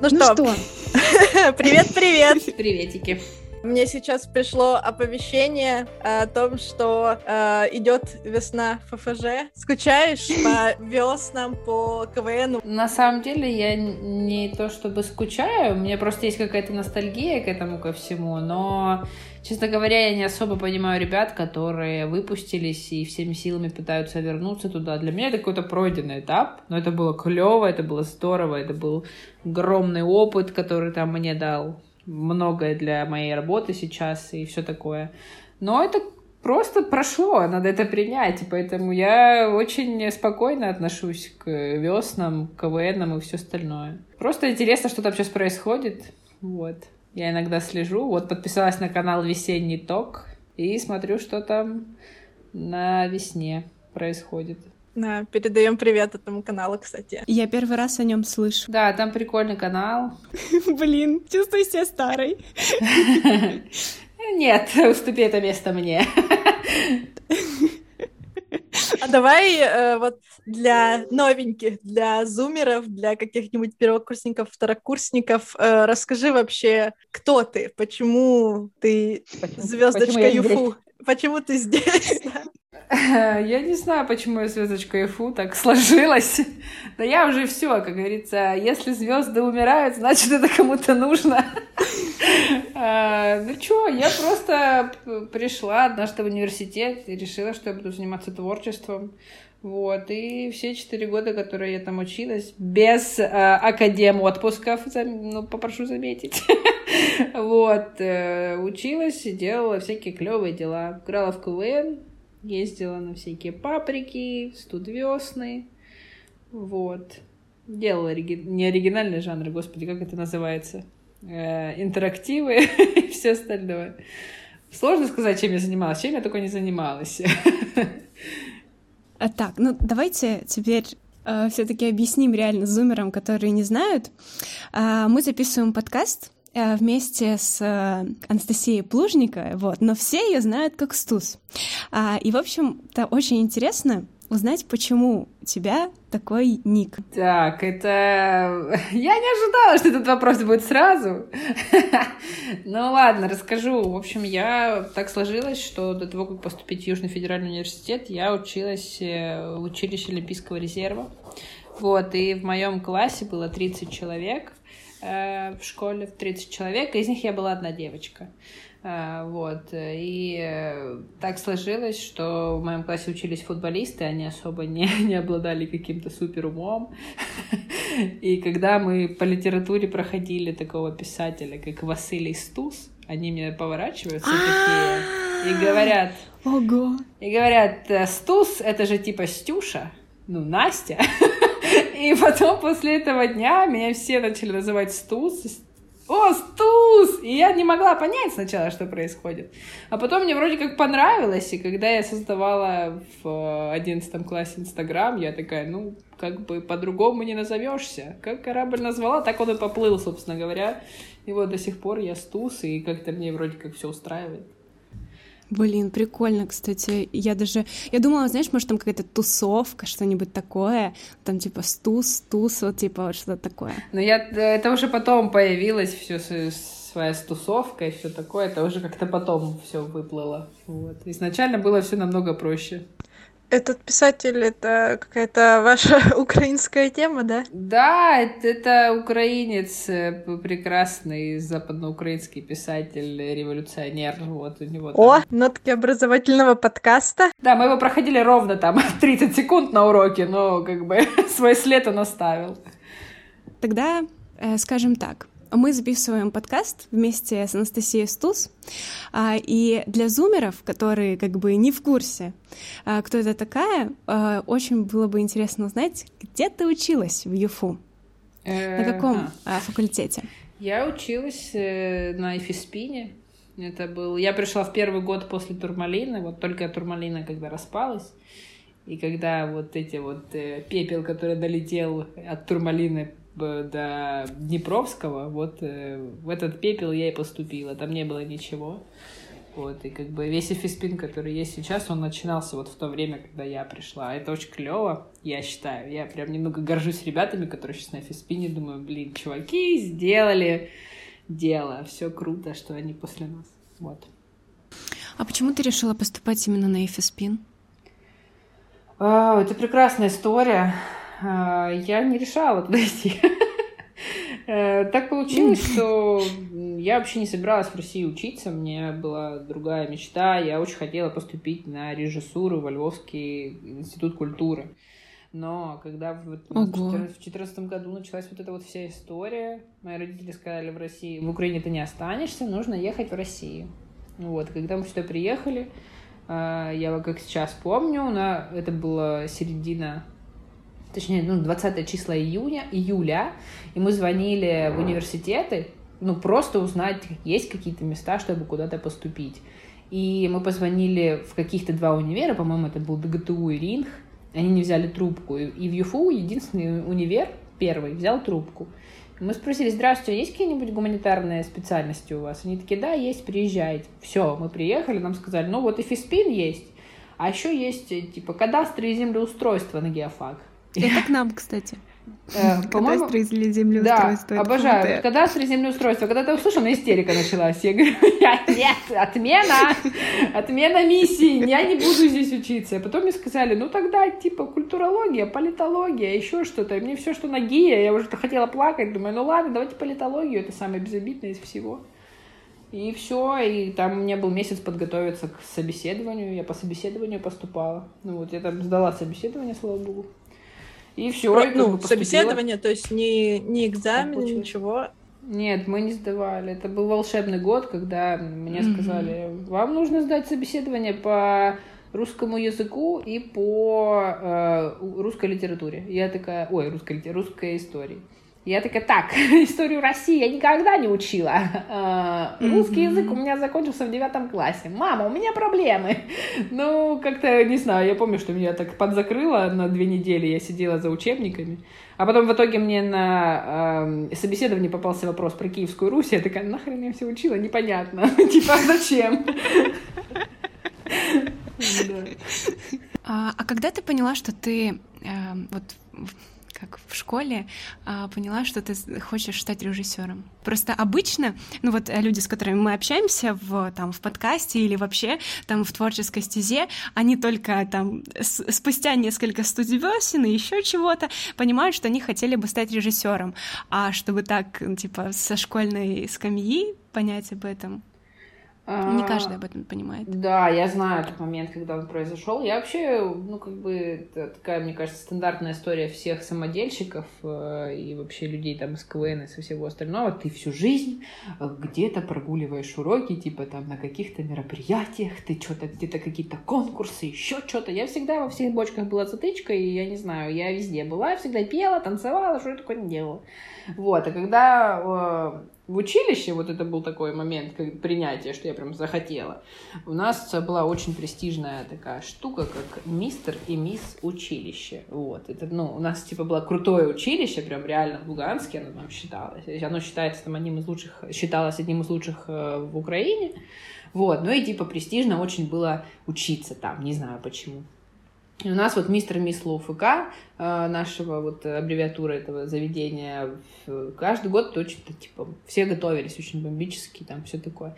Ну, ну что? что? Привет-привет! Приветики. Мне сейчас пришло оповещение о том, что э, идет весна ФФЖ. Скучаешь по веснам, по КВНу? На самом деле я не то чтобы скучаю, у меня просто есть какая-то ностальгия к этому ко всему, но, честно говоря, я не особо понимаю ребят, которые выпустились и всеми силами пытаются вернуться туда. Для меня это какой-то пройденный этап, но это было клево, это было здорово, это был огромный опыт, который там мне дал многое для моей работы сейчас и все такое. Но это просто прошло, надо это принять, и поэтому я очень спокойно отношусь к веснам, к КВНам и все остальное. Просто интересно, что там сейчас происходит, вот. Я иногда слежу, вот подписалась на канал «Весенний ток» и смотрю, что там на весне происходит. Да, передаем привет этому каналу, кстати. Я первый раз о нем слышу. Да, там прикольный канал. Блин, чувствую себя старой. Нет, уступи это место мне. А давай э, вот для новеньких, для зумеров, для каких-нибудь первокурсников, второкурсников, э, расскажи вообще, кто ты, почему ты звездочка Юфу, почему ты здесь? Я не знаю, почему я звездочка Фу так сложилась. Да я уже все, как говорится, если звезды умирают, значит это кому-то нужно. А, ну что, я просто пришла однажды в университет и решила, что я буду заниматься творчеством. Вот, и все четыре года, которые я там училась, без э, академ отпусков, ну, попрошу заметить, вот, э, училась и делала всякие клевые дела. Играла в КВН, Ездила на всякие паприки, студвесны. Вот. Делала ориги... не оригинальные жанры, господи, как это называется? Э, интерактивы и все остальное. Сложно сказать, чем я занималась, чем я только не занималась. А так, ну давайте теперь э, все-таки объясним реально зумерам, которые не знают. Э, мы записываем подкаст вместе с э, Анастасией Плужниковой, вот, но все ее знают как Стус. А, и, в общем, это очень интересно узнать, почему у тебя такой ник. Так, это... Я не ожидала, что этот вопрос будет сразу. Ну ладно, расскажу. В общем, я так сложилось, что до того, как поступить в Южный федеральный университет, я училась э, в училище Олимпийского резерва. Вот, и в моем классе было 30 человек. Э, в школе, в 30 человек, из них я была одна девочка. Э, вот. И э, так сложилось, что в моем классе учились футболисты, они особо не, не обладали каким-то супер умом. И когда мы по литературе проходили такого писателя, как Василий Стус, они мне поворачиваются такие и говорят... Ого! И говорят, Стус — это же типа Стюша, ну, Настя. И потом после этого дня меня все начали называть Стус. О, Стус! И я не могла понять сначала, что происходит. А потом мне вроде как понравилось, и когда я создавала в одиннадцатом классе Инстаграм, я такая, ну, как бы по-другому не назовешься. Как корабль назвала, так он и поплыл, собственно говоря. И вот до сих пор я Стус, и как-то мне вроде как все устраивает. Блин, прикольно, кстати. Я даже... Я думала, знаешь, может, там какая-то тусовка, что-нибудь такое. Там типа стус, тус, вот типа вот что-то такое. Но я... Это уже потом появилось все своя тусовка и все такое. Это уже как-то потом все выплыло. Вот. Изначально было все намного проще. Этот писатель — это какая-то ваша украинская тема, да? Да, это, это украинец, э, прекрасный западноукраинский писатель, революционер. Вот у него там... О, нотки образовательного подкаста. Да, мы его проходили ровно там 30 секунд на уроке, но как бы свой след он оставил. Тогда э, скажем так, мы записываем подкаст вместе с Анастасией Стус, а, и для зумеров, которые как бы не в курсе, а, кто это такая, а, очень было бы интересно узнать, где ты училась в ЮФУ? На каком факультете? Я училась э, на Эфиспине. Это был... Я пришла в первый год после Турмалины, вот только Турмалина когда распалась. И когда вот эти вот э, пепел, который долетел от Турмалины до Днепровского, вот э, в этот пепел я и поступила. Там не было ничего. Вот, и как бы весь эфиспин, который есть сейчас, он начинался вот в то время, когда я пришла. Это очень клево, я считаю. Я прям немного горжусь ребятами, которые сейчас на эфиспине. Думаю, блин, чуваки сделали дело. Все круто, что они после нас. Вот. А почему ты решила поступать именно на эфиспин? Это прекрасная история. А, я не решала туда идти. Э, так получилось, что я вообще не собиралась в России учиться, мне была другая мечта, я очень хотела поступить на режиссуру во Львовский институт культуры. Но когда в 2014 году началась вот эта вот вся история, мои родители сказали в России, в Украине ты не останешься, нужно ехать в Россию. Вот, когда мы сюда приехали, э, я как сейчас помню, на, это была середина точнее, ну, 20 числа июня, июля, и мы звонили в университеты, ну, просто узнать, есть какие-то места, чтобы куда-то поступить. И мы позвонили в каких-то два универа, по-моему, это был ДГТУ и РИНХ, они не взяли трубку. И в ЮФУ единственный универ, первый, взял трубку. Мы спросили, здравствуйте, есть какие-нибудь гуманитарные специальности у вас? Они такие, да, есть, приезжайте. Все, мы приехали, нам сказали, ну вот и физпин есть, а еще есть, типа, кадастры и землеустройства на геофак. Это к нам, кстати. Э, по-моему, кадастр или землеустройство. Да, обожаю. Кадастр и землеустройство. Когда ты услышал, на истерика началась. Я говорю, нет, отмена, отмена миссии, я не буду здесь учиться. А потом мне сказали, ну тогда типа культурология, политология, еще что-то. И мне все, что на ГИА, я уже хотела плакать. Думаю, ну ладно, давайте политологию, это самое безобидное из всего. И все, и там у меня был месяц подготовиться к собеседованию, я по собеседованию поступала. Ну вот я там сдала собеседование, слава богу. И все. Про, ну, собеседование, то есть не, не экзамен, ничего. Нет, мы не сдавали. Это был волшебный год, когда мне mm-hmm. сказали, вам нужно сдать собеседование по русскому языку и по э, русской литературе. Я такая, ой, русской, русской истории. Я такая, так, историю России я никогда не учила. А, русский язык у меня закончился в девятом классе. Мама, у меня проблемы. Ну, как-то, не знаю, я помню, что меня так подзакрыло на две недели, я сидела за учебниками. А потом в итоге мне на э, собеседовании попался вопрос про Киевскую Русь. Я такая, нахрен я все учила, непонятно. Типа, а зачем? А, а когда ты поняла, что ты эм, вот как в школе, а, поняла, что ты хочешь стать режиссером. Просто обычно, ну вот э, люди, с которыми мы общаемся в, там, в подкасте или вообще там в творческой стезе, они только там спустя несколько студиовесен и еще чего-то понимают, что они хотели бы стать режиссером. А чтобы так, типа, со школьной скамьи понять об этом, не каждый об этом понимает. Да, я знаю этот момент, когда он произошел. Я вообще, ну, как бы, это такая, мне кажется, стандартная история всех самодельщиков э, и вообще людей там из КВН и со всего остального. Ты всю жизнь э, где-то прогуливаешь уроки, типа там на каких-то мероприятиях, ты что-то где-то какие-то конкурсы, еще что-то. Я всегда во всех бочках была затычкой, и я не знаю, я везде была, всегда пела, танцевала, что я такое не делала. Вот, а когда э, в училище, вот это был такой момент как принятия, что я прям захотела, у нас была очень престижная такая штука, как мистер и мисс училище. Вот. Это, ну, у нас, типа, было крутое училище, прям реально в Луганске оно там считалось. Оно считается там одним из лучших, считалось одним из лучших э, в Украине. Вот. Ну и, типа, престижно очень было учиться там, не знаю почему. И у нас вот мистер Мисс ЛУФК, э, нашего вот аббревиатуры этого заведения, каждый год точно, типа, все готовились очень бомбически, там все такое.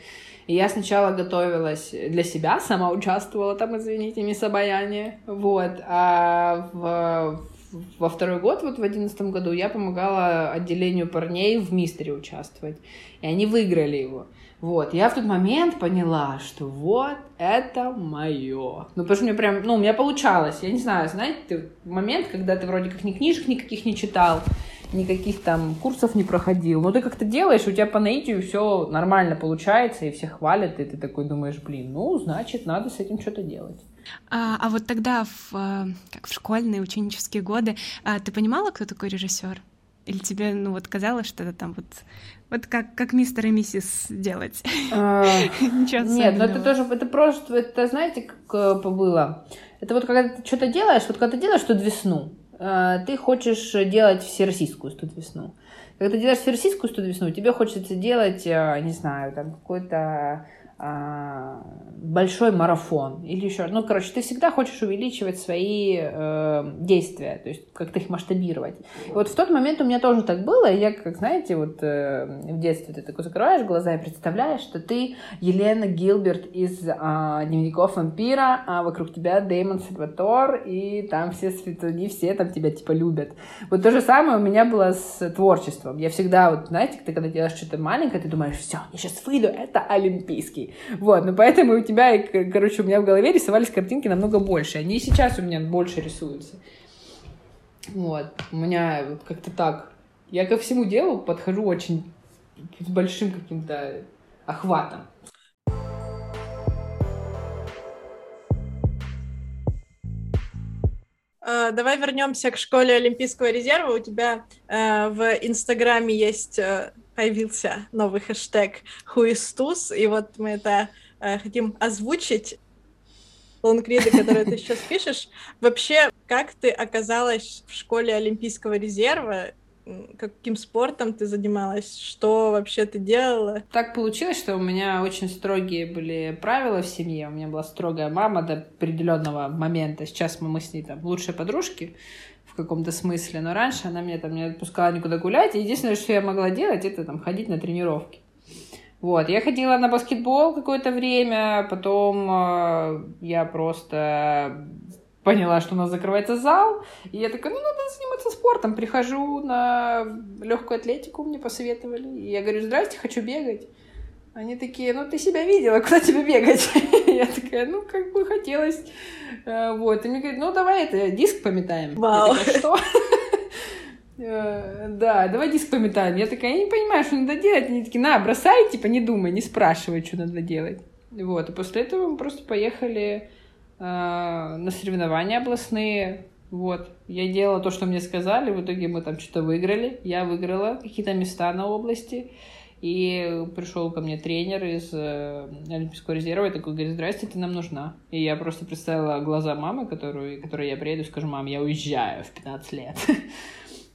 И я сначала готовилась для себя, сама участвовала там, извините, мисс Обаяние, вот, а в, во второй год, вот в одиннадцатом году, я помогала отделению парней в мистере участвовать, и они выиграли его. Вот, я в тот момент поняла, что вот это мое. Ну, потому что мне прям, ну, у меня получалось. Я не знаю, знаете, момент, когда ты вроде как ни книжек никаких не читал, никаких там курсов не проходил, но ты как-то делаешь, у тебя по наитию все нормально получается, и все хвалят, и ты такой думаешь, блин, ну, значит, надо с этим что-то делать. А, а вот тогда, в, э, как в школьные, ученические годы, а, ты понимала, кто такой режиссер? Или тебе, ну вот, казалось, что это там вот вот как, как мистер и миссис делать? А, нет, но это тоже, это просто, это знаете, как э, было? Это вот когда ты что-то делаешь, вот когда ты делаешь что-то весну, ты хочешь делать всероссийскую студ весну. Когда ты делаешь всероссийскую студ весну, тебе хочется делать, э, не знаю, там какой-то большой марафон или еще, ну, короче, ты всегда хочешь увеличивать свои э, действия, то есть как-то их масштабировать. И вот в тот момент у меня тоже так было, я, как знаете, вот э, в детстве ты такой закрываешь глаза и представляешь, что ты Елена Гилберт из э, дневников вампира, а вокруг тебя Дэймон Сальватор, и там все светлани, все там тебя типа любят. Вот то же самое у меня было с творчеством. Я всегда, вот знаете, ты когда делаешь что-то маленькое, ты думаешь, все, я сейчас выйду, это олимпийский. Вот, ну поэтому у тебя, короче, у меня в голове рисовались картинки намного больше. Они и сейчас у меня больше рисуются. Вот, у меня вот как-то так. Я ко всему делу подхожу очень с большим каким-то охватом. Uh, давай вернемся к школе Олимпийского резерва. У тебя uh, в Инстаграме есть uh, появился новый хэштег «Хуистус», и вот мы это э, хотим озвучить лонгриды, которые ты сейчас пишешь. Вообще, как ты оказалась в школе Олимпийского резерва? Каким спортом ты занималась? Что вообще ты делала? Так получилось, что у меня очень строгие были правила в семье. У меня была строгая мама до определенного момента. Сейчас мы с ней там лучшие подружки в каком-то смысле, но раньше она меня там не отпускала никуда гулять, и единственное, что я могла делать, это там ходить на тренировки. Вот, я ходила на баскетбол какое-то время, потом э, я просто поняла, что у нас закрывается зал, и я такая, ну, надо заниматься спортом. Прихожу на легкую атлетику, мне посоветовали, и я говорю, здрасте, хочу бегать. Они такие, ну ты себя видела, куда тебе бегать? Я такая, ну как бы хотелось. Э, вот, и мне говорят, ну давай это, диск пометаем. Вау. Я такая, что? Э, да, давай диск пометаем. Я такая, я не понимаю, что надо делать. Они такие, на, бросай, типа, не думай, не спрашивай, что надо делать. Вот, и после этого мы просто поехали э, на соревнования областные. Вот, я делала то, что мне сказали, в итоге мы там что-то выиграли. Я выиграла какие-то места на области. И пришел ко мне тренер из э, Олимпийского резерва и такой говорит, здрасте, ты нам нужна. И я просто представила глаза мамы, которую, которой я приеду и скажу, мам, я уезжаю в 15 лет.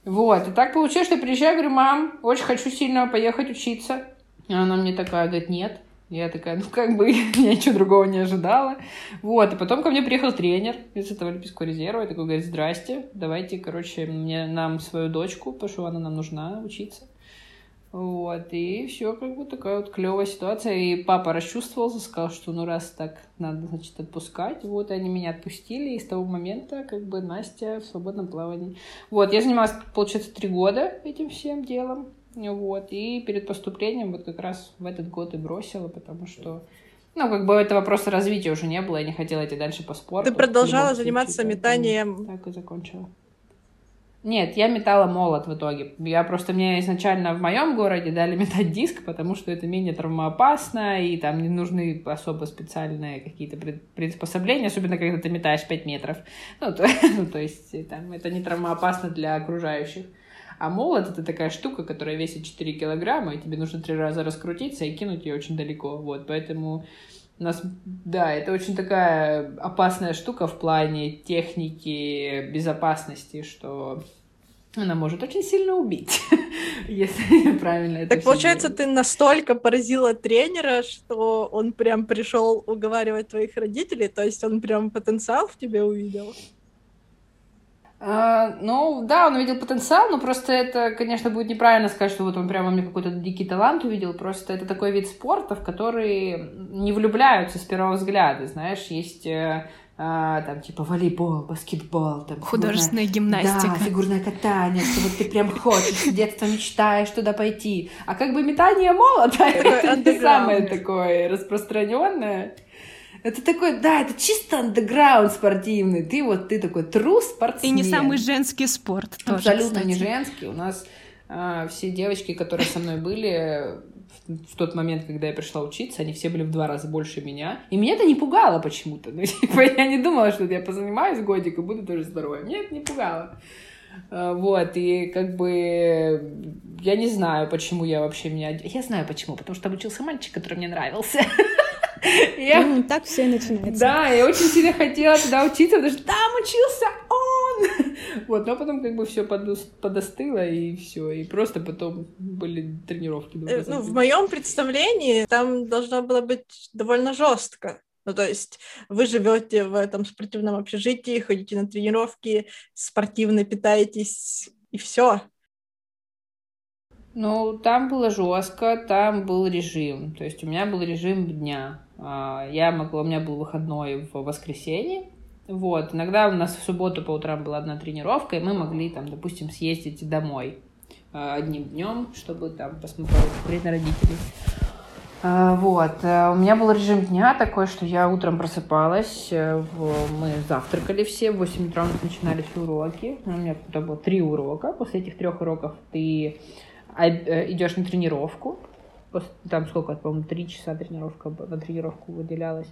Вот, и так получилось, что я приезжаю, говорю, мам, очень хочу сильно поехать учиться. И она мне такая, говорит, нет. Я такая, ну как бы, я ничего другого не ожидала. Вот, и потом ко мне приехал тренер из этого Олимпийского резерва и такой говорит, здрасте, давайте, короче, мне, нам свою дочку, потому что она нам нужна учиться. Вот, и все, как бы такая вот клевая ситуация. И папа расчувствовался, сказал, что ну раз так надо, значит, отпускать. Вот, и они меня отпустили, и с того момента, как бы, Настя в свободном плавании. Вот, я занималась, получается, три года этим всем делом. Вот, и перед поступлением вот как раз в этот год и бросила, потому что ну, как бы этого просто развития уже не было, я не хотела идти дальше по спорту. Ты продолжала заниматься случае, метанием. Так и закончила. Нет, я метала молот в итоге. Я просто, мне изначально в моем городе дали метать диск, потому что это менее травмоопасно, и там не нужны особо специальные какие-то приспособления, особенно когда ты метаешь 5 метров. Ну, то, ну, то есть там это не травмоопасно для окружающих. А молот — это такая штука, которая весит 4 килограмма, и тебе нужно три раза раскрутиться и кинуть ее очень далеко. Вот, поэтому у нас, да, это очень такая опасная штука в плане техники безопасности, что она может очень сильно убить, если правильно это Так получается, делать. ты настолько поразила тренера, что он прям пришел уговаривать твоих родителей, то есть он прям потенциал в тебе увидел? А, ну, да, он увидел потенциал, но просто это, конечно, будет неправильно сказать, что вот он прямо мне какой-то дикий талант увидел. Просто это такой вид спорта, в который не влюбляются с первого взгляда. Знаешь, есть э, а, там типа волейбол, баскетбол, там художественная фигурная, гимнастика, да, фигурное катание, что вот ты прям хочешь, с детства мечтаешь туда пойти, а как бы метание молота это не самое такое распространенное. Это такой, да, это чисто андеграунд спортивный. Ты вот, ты такой трус спортсмен. И не самый женский спорт тоже, Абсолютно кстати. не женский. У нас а, все девочки, которые со мной были в, в тот момент, когда я пришла учиться, они все были в два раза больше меня. И меня это не пугало почему-то. Ну, типа, я не думала, что я позанимаюсь годик и буду тоже здоровой. Меня это не пугало. А, вот, и как бы я не знаю, почему я вообще меня... Я знаю почему, потому что обучился мальчик, который мне нравился. Я... Ну, так все и начинается. Да, я очень сильно хотела туда учиться, потому что там учился он. Вот, но потом как бы все подостыло, и все. И просто потом были тренировки. Э, ну, в моем представлении там должно было быть довольно жестко. Ну, то есть вы живете в этом спортивном общежитии, ходите на тренировки, спортивно питаетесь, и все. Ну, там было жестко, там был режим. То есть у меня был режим дня. А, я могла, у меня был выходной в воскресенье. Вот. Иногда у нас в субботу по утрам была одна тренировка, и мы могли там, допустим, съездить домой а, одним днем, чтобы там посмотреть на родителей. А, вот. Э, у меня был режим дня такой, что я утром просыпалась, э, мы завтракали все, в 8 утра у нас начинались уроки. У меня это было три урока. После этих трех уроков ты Э, идешь на тренировку, там сколько, по-моему, три часа тренировка на тренировку выделялась.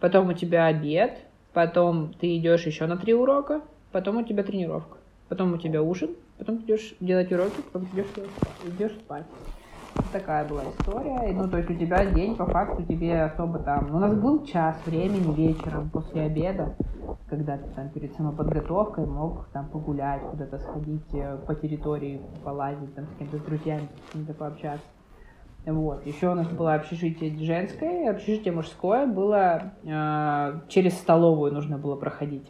Потом у тебя обед, потом ты идешь еще на три урока, потом у тебя тренировка, потом у тебя ужин, потом ты идешь делать уроки, потом ты идешь, идешь спать. Такая была история. Ну, то есть у тебя день, по факту, тебе особо там... Ну, у нас был час времени вечером после обеда, когда ты там перед самоподготовкой мог там погулять, куда-то сходить э, по территории, полазить, там с кем-то, с друзьями, с кем-то пообщаться. Вот. Еще у нас было общежитие женское, общежитие мужское было э, через столовую нужно было проходить.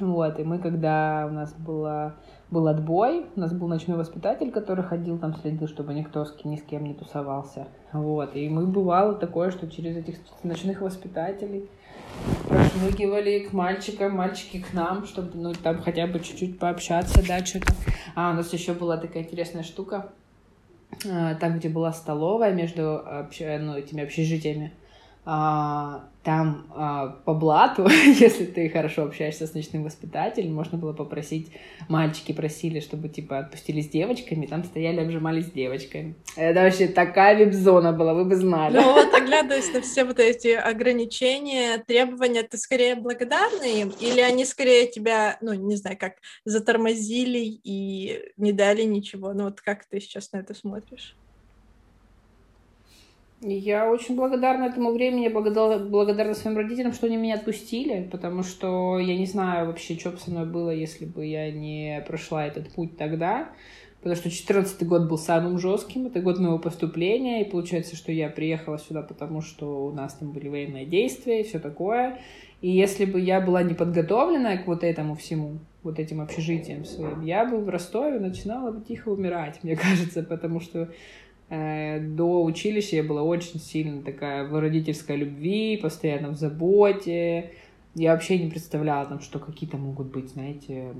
Вот, и мы, когда у нас было, был отбой, у нас был ночной воспитатель, который ходил там, следил, чтобы никто с, ни с кем не тусовался. Вот, и мы бывало такое, что через этих ночных воспитателей прошмыгивали к мальчикам, мальчики к нам, чтобы, ну, там хотя бы чуть-чуть пообщаться, да, что-то. А, у нас еще была такая интересная штука, там, где была столовая между ну, этими общежитиями, а, там а, по блату, если ты хорошо общаешься с ночным воспитателем, можно было попросить, мальчики просили, чтобы, типа, отпустили с девочками, там стояли, обжимались с девочками. Это вообще такая вип-зона была, вы бы знали. Ну вот, оглядываясь на все вот эти ограничения, требования, ты скорее благодарна им, или они скорее тебя, ну, не знаю, как затормозили и не дали ничего? Ну вот как ты сейчас на это смотришь? Я очень благодарна этому времени, благодарна своим родителям, что они меня отпустили, потому что я не знаю вообще, что бы со мной было, если бы я не прошла этот путь тогда. Потому что 14 год был самым жестким, это год моего поступления, и получается, что я приехала сюда, потому что у нас там были военные действия и все такое. И если бы я была не подготовлена к вот этому всему, вот этим общежитием своим, я бы в Ростове начинала бы тихо умирать, мне кажется, потому что до училища я была очень сильно такая в родительской любви, постоянно в заботе. Я вообще не представляла, там, что какие-то могут быть, знаете,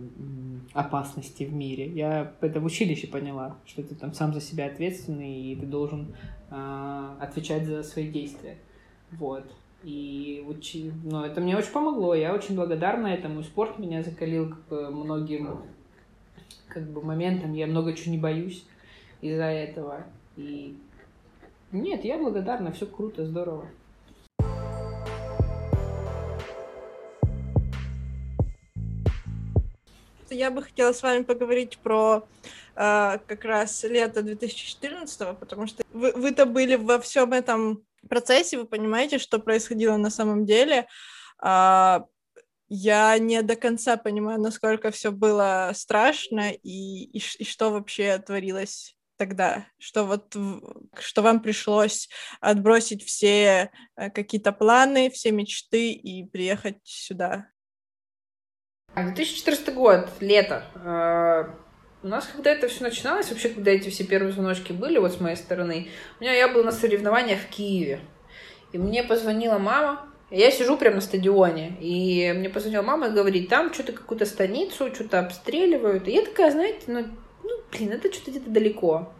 опасности в мире. Я это в училище поняла, что ты там сам за себя ответственный, и ты должен э, отвечать за свои действия. Вот. И учи... ну, это мне очень помогло. Я очень благодарна этому. Спорт меня закалил к многим как бы, моментам. Я много чего не боюсь из-за этого. И нет, я благодарна, все круто, здорово. Я бы хотела с вами поговорить про э, как раз лето 2014, потому что вы, вы-то были во всем этом процессе, вы понимаете, что происходило на самом деле. Э, я не до конца понимаю, насколько все было страшно и, и, и что вообще творилось тогда, что вот что вам пришлось отбросить все э, какие-то планы, все мечты и приехать сюда? 2014 год, лето. А, у нас, когда это все начиналось, вообще, когда эти все первые звоночки были, вот с моей стороны, у меня я была на соревнованиях в Киеве. И мне позвонила мама, я сижу прямо на стадионе, и мне позвонила мама и говорит, там что-то какую-то станицу, что-то обстреливают. И я такая, знаете, ну, ну, блин, это что-то где-то далеко.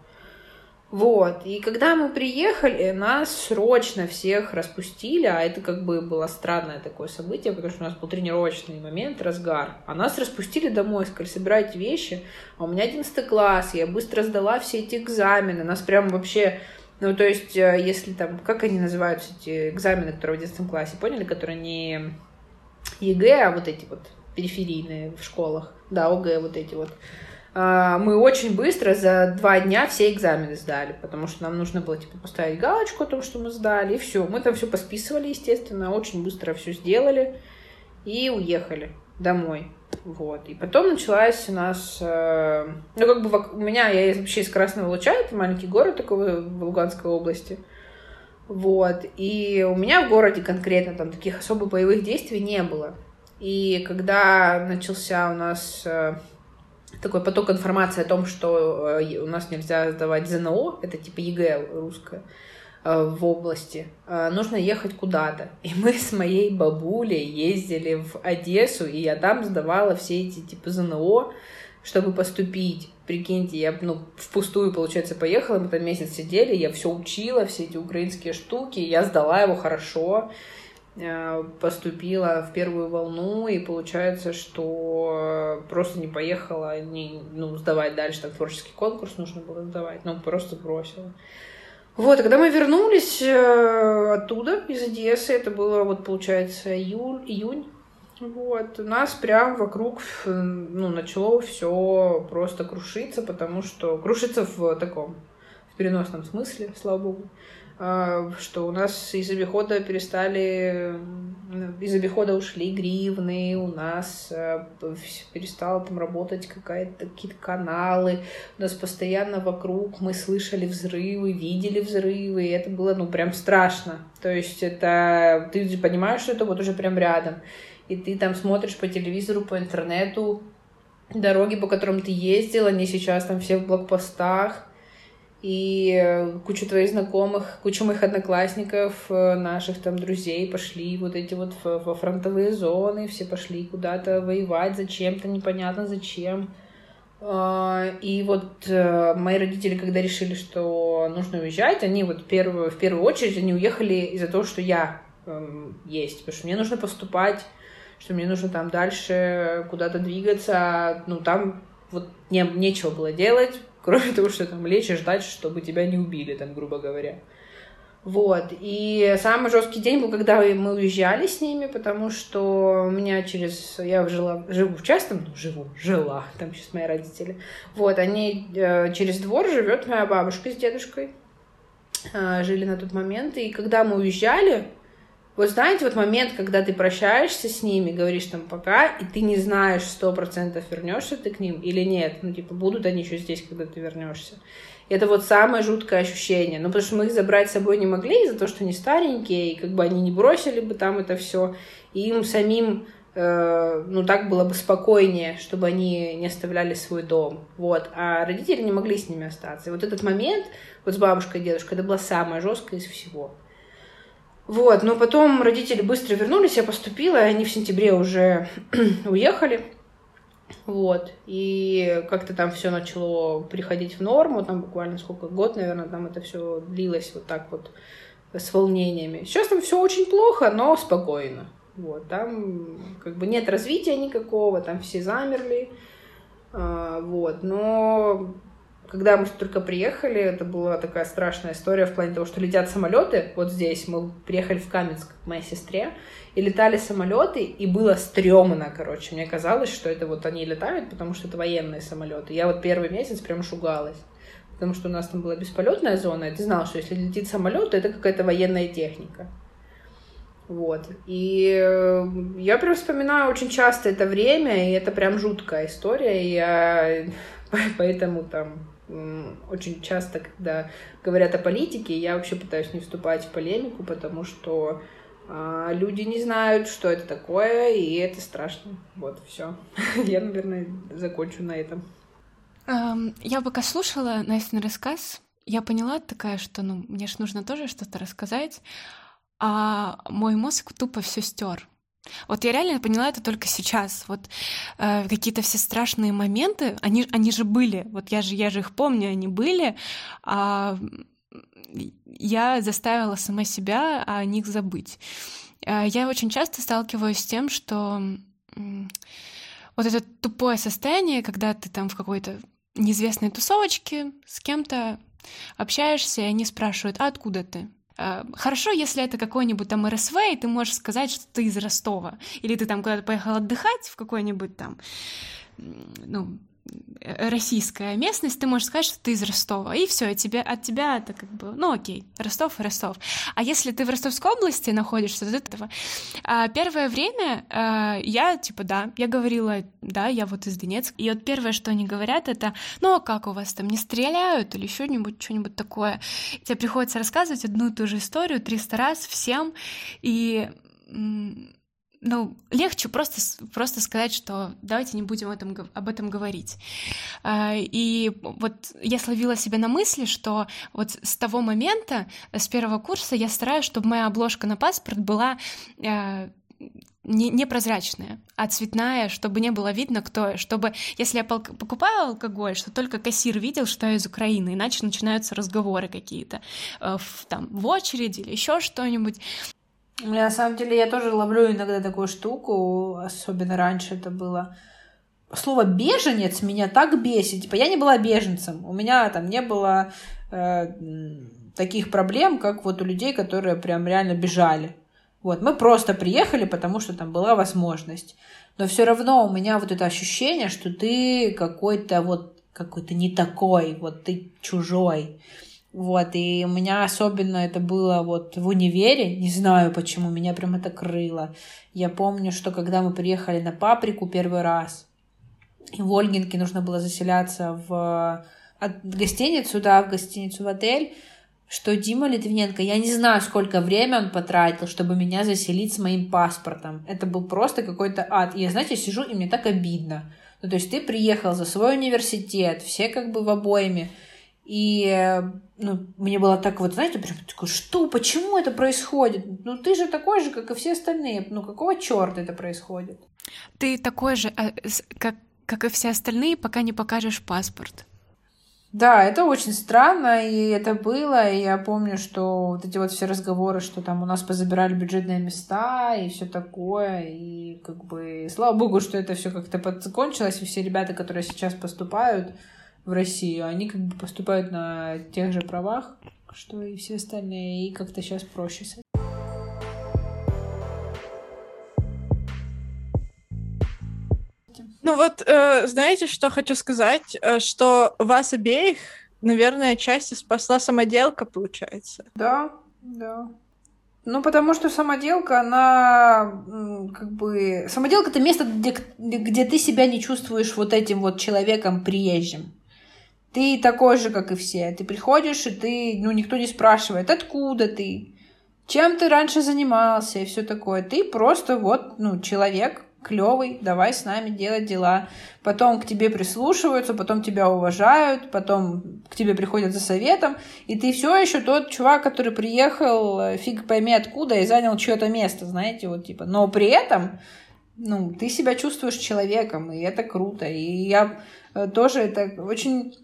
Вот, и когда мы приехали, нас срочно всех распустили, а это как бы было странное такое событие, потому что у нас был тренировочный момент, разгар. А нас распустили домой, сказали, собирайте вещи, а у меня 11 класс, я быстро сдала все эти экзамены, нас прям вообще... Ну, то есть, э, если там, как они называются, эти экзамены, которые в 11 классе, поняли, которые не ЕГЭ, а вот эти вот периферийные в школах, да, ОГЭ вот эти вот. А, мы очень быстро за два дня все экзамены сдали, потому что нам нужно было типа поставить галочку о том, что мы сдали, и все. Мы там все посписывали, естественно, очень быстро все сделали и уехали домой. Вот. И потом началась у нас... Э, ну, как бы у меня, я вообще из Красного Луча, это маленький город такой в Луганской области. Вот. И у меня в городе конкретно там таких особо боевых действий не было. И когда начался у нас э, такой поток информации о том, что э, у нас нельзя сдавать ЗНО, это типа ЕГЭ русское, Э, в области, э, нужно ехать куда-то. И мы с моей бабулей ездили в Одессу, и я там сдавала все эти типа ЗНО, чтобы поступить. Прикиньте, я ну, впустую, получается, поехала, мы там месяц сидели, я все учила, все эти украинские штуки, я сдала его хорошо, поступила в первую волну, и получается, что просто не поехала не, ну, сдавать дальше, там творческий конкурс нужно было сдавать, ну, просто бросила. Вот, когда мы вернулись э, оттуда, из Одессы, это было, вот, получается, июль, июнь, вот, у нас прям вокруг, ну, начало все просто крушиться, потому что крушиться в таком, в переносном смысле, слава богу. А, что у нас из обихода перестали, из обихода ушли гривны, у нас а, перестала там работать какая-то какие-то каналы, у нас постоянно вокруг мы слышали взрывы, видели взрывы, и это было, ну, прям страшно. То есть это, ты понимаешь, что это вот уже прям рядом, и ты там смотришь по телевизору, по интернету, дороги, по которым ты ездил, они сейчас там все в блокпостах, и э, куча твоих знакомых, куча моих одноклассников, э, наших там друзей пошли вот эти вот во фронтовые зоны, все пошли куда-то воевать зачем-то, непонятно зачем. А, и вот э, мои родители, когда решили, что нужно уезжать, они вот первую, в первую очередь они уехали из-за того, что я эм, есть, потому что мне нужно поступать, что мне нужно там дальше куда-то двигаться, ну там вот не, нечего было делать, кроме того, что там лечь и ждать, чтобы тебя не убили, там, грубо говоря. Вот. И самый жесткий день был, когда мы уезжали с ними, потому что у меня через... Я жила, живу в частном, ну, живу, жила, там сейчас мои родители. Вот, они э, через двор живет моя бабушка с дедушкой. Э, жили на тот момент. И когда мы уезжали, вот знаете, вот момент, когда ты прощаешься с ними, говоришь там пока, и ты не знаешь сто процентов вернешься ты к ним или нет. Ну, типа, будут они еще здесь, когда ты вернешься. Это вот самое жуткое ощущение. Ну, потому что мы их забрать с собой не могли из-за того, что они старенькие, и как бы они не бросили бы там это все. И им самим, э, ну, так было бы спокойнее, чтобы они не оставляли свой дом. Вот. А родители не могли с ними остаться. И вот этот момент, вот с бабушкой и дедушкой, это было самое жесткое из всего. Вот, но потом родители быстро вернулись, я поступила, и они в сентябре уже уехали. Вот, и как-то там все начало приходить в норму, там буквально сколько, год, наверное, там это все длилось вот так вот с волнениями. Сейчас там все очень плохо, но спокойно. Вот, там как бы нет развития никакого, там все замерли. А, вот, но когда мы только приехали, это была такая страшная история в плане того, что летят самолеты. Вот здесь мы приехали в Каменск к моей сестре, и летали самолеты, и было стрёмно, короче. Мне казалось, что это вот они летают, потому что это военные самолеты. Я вот первый месяц прям шугалась. Потому что у нас там была бесполетная зона, и ты знал, что если летит самолет, то это какая-то военная техника. Вот. И э, я прям вспоминаю очень часто это время, и это прям жуткая история. И я поэтому там очень часто, когда говорят о политике, я вообще пытаюсь не вступать в полемику, потому что а, люди не знают, что это такое, и это страшно. Вот, все. Я, наверное, закончу на этом. Я пока слушала Настин рассказ, я поняла такая, что ну, мне же нужно тоже что-то рассказать, а мой мозг тупо все стер. Вот я реально поняла это только сейчас. Вот э, какие-то все страшные моменты, они, они же были. Вот я же, я же их помню, они были. А я заставила сама себя о них забыть. Э, я очень часто сталкиваюсь с тем, что вот это тупое состояние, когда ты там в какой-то неизвестной тусовочке с кем-то общаешься, и они спрашивают, а откуда ты? Э, хорошо, если это какой-нибудь там РСВ, и ты можешь сказать, что ты из Ростова, или ты там куда-то поехал отдыхать в какой-нибудь там, ну, российская местность, ты можешь сказать, что ты из Ростова, и все, тебе, от тебя это как бы, ну окей, Ростов и Ростов. А если ты в Ростовской области находишься, то этого. А первое время а, я, типа, да, я говорила, да, я вот из Донецка, и вот первое, что они говорят, это, ну а как у вас там, не стреляют или еще что-нибудь, что-нибудь такое. Тебе приходится рассказывать одну и ту же историю 300 раз всем, и ну, легче просто, просто сказать, что давайте не будем этом, об этом говорить. А, и вот я словила себя на мысли, что вот с того момента, с первого курса, я стараюсь, чтобы моя обложка на паспорт была а, не, непрозрачная, а цветная, чтобы не было видно, кто, чтобы, если я покупаю алкоголь, что только кассир видел, что я из Украины, иначе начинаются разговоры какие-то э, в, там в очереди или еще что-нибудь. На самом деле я тоже ловлю иногда такую штуку, особенно раньше это было. Слово беженец меня так бесит. Типа я не была беженцем. У меня там не было э, таких проблем, как вот у людей, которые прям реально бежали. Вот, мы просто приехали, потому что там была возможность. Но все равно у меня вот это ощущение, что ты какой-то вот какой-то не такой, вот ты чужой. Вот, и у меня особенно это было вот в универе, не знаю почему, меня прям это крыло. Я помню, что когда мы приехали на Паприку первый раз, и в Ольгинке нужно было заселяться в гостиницу, да, в гостиницу, в отель, что Дима Литвиненко, я не знаю, сколько времени он потратил, чтобы меня заселить с моим паспортом. Это был просто какой-то ад. И я, знаете, сижу, и мне так обидно. Ну, то есть ты приехал за свой университет, все как бы в обоими, и ну, мне было так вот, знаете, прям такое, что, почему это происходит? Ну, ты же такой же, как и все остальные. Ну, какого черта это происходит? Ты такой же, а, как, как и все остальные, пока не покажешь паспорт. Да, это очень странно, и это было, и я помню, что вот эти вот все разговоры, что там у нас позабирали бюджетные места и все такое, и как бы, слава богу, что это все как-то подзакончилось, и все ребята, которые сейчас поступают, в Россию, они как бы поступают на тех же правах, что и все остальные, и как-то сейчас проще с Ну вот, э, знаете, что хочу сказать? Э, что вас обеих, наверное, части спасла самоделка, получается. Да, да. Ну, потому что самоделка, она как бы... Самоделка — это место, где, где ты себя не чувствуешь вот этим вот человеком приезжим. Ты такой же, как и все. Ты приходишь, и ты, ну, никто не спрашивает, откуда ты, чем ты раньше занимался и все такое. Ты просто вот, ну, человек клевый, давай с нами делать дела. Потом к тебе прислушиваются, потом тебя уважают, потом к тебе приходят за советом, и ты все еще тот чувак, который приехал, э, фиг пойми откуда, и занял чье-то место, знаете, вот типа. Но при этом, ну, ты себя чувствуешь человеком, и это круто. И я э, тоже это очень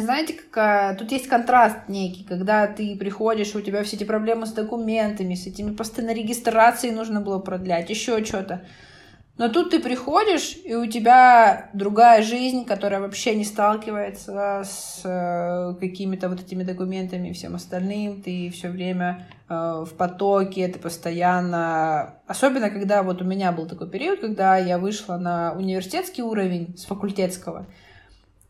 знаете, какая... тут есть контраст некий, когда ты приходишь, у тебя все эти проблемы с документами, с этими постоянно регистрацией нужно было продлять, еще что-то. Но тут ты приходишь, и у тебя другая жизнь, которая вообще не сталкивается с э, какими-то вот этими документами и всем остальным. Ты все время э, в потоке, ты постоянно... Особенно, когда вот у меня был такой период, когда я вышла на университетский уровень с факультетского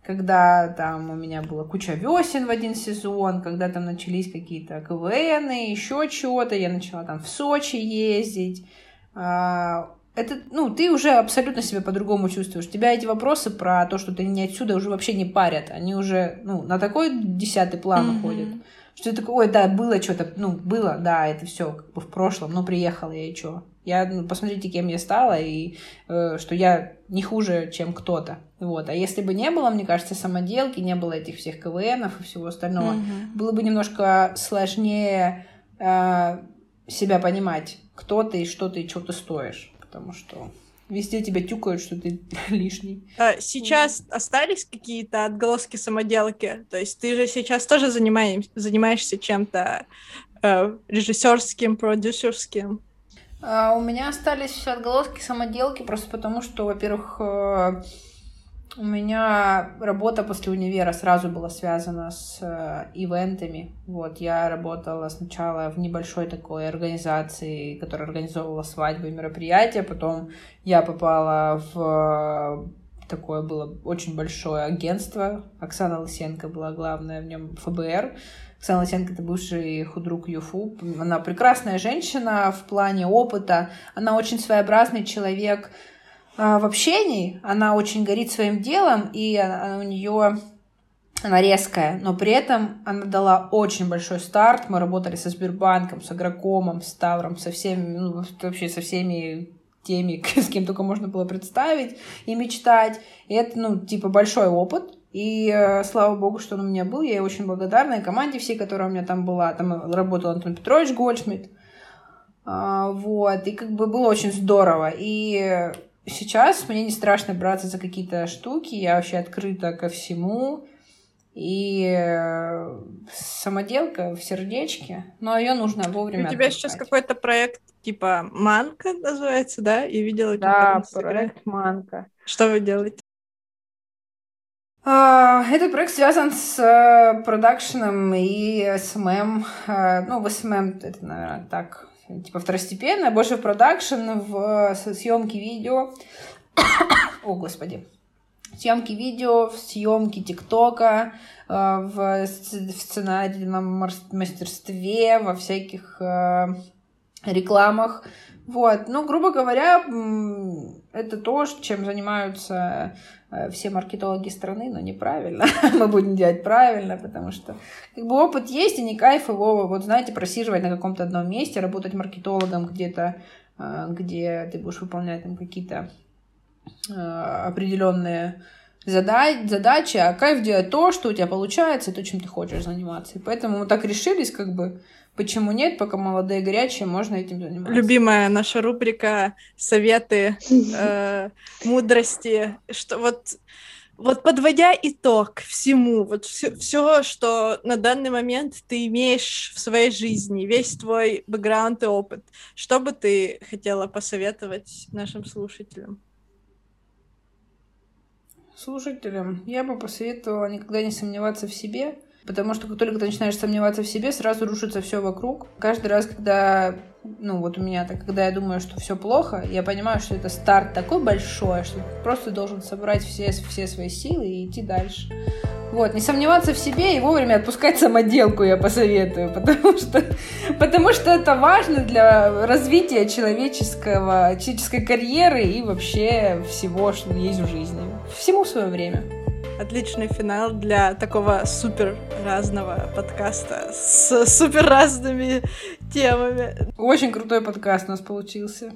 когда там у меня была куча весен в один сезон, когда там начались какие-то КВН, еще чего-то, я начала там в Сочи ездить. А, это, ну, ты уже абсолютно себя по-другому чувствуешь. Тебя эти вопросы про то, что ты не отсюда, уже вообще не парят. Они уже, ну, на такой десятый план mm-hmm. уходят. Что ты такой, ой, да, было что-то, ну, было, да, это все как бы в прошлом, но приехала я и что? Я, ну, посмотрите, кем я стала, и э, что я не хуже, чем кто-то. Вот. А если бы не было, мне кажется, самоделки, не было этих всех КВНов и всего остального, mm-hmm. было бы немножко сложнее э, себя понимать, кто ты, и что ты, и что ты стоишь. Потому что везде тебя тюкают, что ты лишний. А сейчас mm. остались какие-то отголоски самоделки? То есть ты же сейчас тоже занимаешь, занимаешься чем-то э, режиссерским, продюсерским? А, у меня остались отголоски самоделки просто потому, что, во-первых, э, у меня работа после универа сразу была связана с э, ивентами. Вот, я работала сначала в небольшой такой организации, которая организовывала свадьбы и мероприятия, потом я попала в такое было очень большое агентство. Оксана Лысенко была главная в нем ФБР. Оксана Лысенко — это бывший худрук ЮФУ. Она прекрасная женщина в плане опыта. Она очень своеобразный человек а, в общении. Она очень горит своим делом, и у нее она резкая, но при этом она дала очень большой старт. Мы работали со Сбербанком, с Агрокомом, с Тавром, со всеми, ну, вообще со всеми теми, с кем только можно было представить и мечтать. И это, ну, типа, большой опыт. И э, слава богу, что он у меня был. Я ей очень благодарна. И команде всей, которая у меня там была. Там работал Антон Петрович Гольдшмидт. А, вот. И как бы было очень здорово. И сейчас мне не страшно браться за какие-то штуки. Я вообще открыта ко всему. И э, самоделка в сердечке, но ее нужно вовремя. У тебя сейчас какой-то проект типа Манка называется, да? И видела Да, проект Манка. Что вы делаете? А, этот проект связан с э, продакшеном и SMM. Э, ну, в SMM это, наверное, так, типа второстепенно, больше в продакшн, в съемки видео. О, господи съемки видео, в съемки ТикТока, э, в, в сценарийном мастерстве, во всяких э, рекламах. Вот. Ну, грубо говоря, это то, чем занимаются э, все маркетологи страны, но неправильно. Мы будем делать правильно, потому что как бы опыт есть, и не кайф его, вот знаете, просиживать на каком-то одном месте, работать маркетологом где-то, где ты будешь выполнять там какие-то Э, определенные задачи, а кайф делать то, что у тебя получается, то, чем ты хочешь заниматься. И поэтому мы так решились, как бы, почему нет, пока молодые горячие, можно этим заниматься. Любимая наша рубрика «Советы, э, мудрости». Что вот, вот подводя итог всему, вот все, все, что на данный момент ты имеешь в своей жизни, весь твой бэкграунд и опыт, что бы ты хотела посоветовать нашим слушателям? слушателям я бы посоветовала никогда не сомневаться в себе, потому что как только ты начинаешь сомневаться в себе, сразу рушится все вокруг. Каждый раз, когда, ну вот у меня так, когда я думаю, что все плохо, я понимаю, что это старт такой большой, что ты просто должен собрать все, все свои силы и идти дальше. Вот, не сомневаться в себе и вовремя отпускать самоделку я посоветую, потому что, потому что это важно для развития человеческого, человеческой карьеры и вообще всего, что есть в жизни. Всему свое время. Отличный финал для такого супер разного подкаста с супер разными темами. Очень крутой подкаст у нас получился.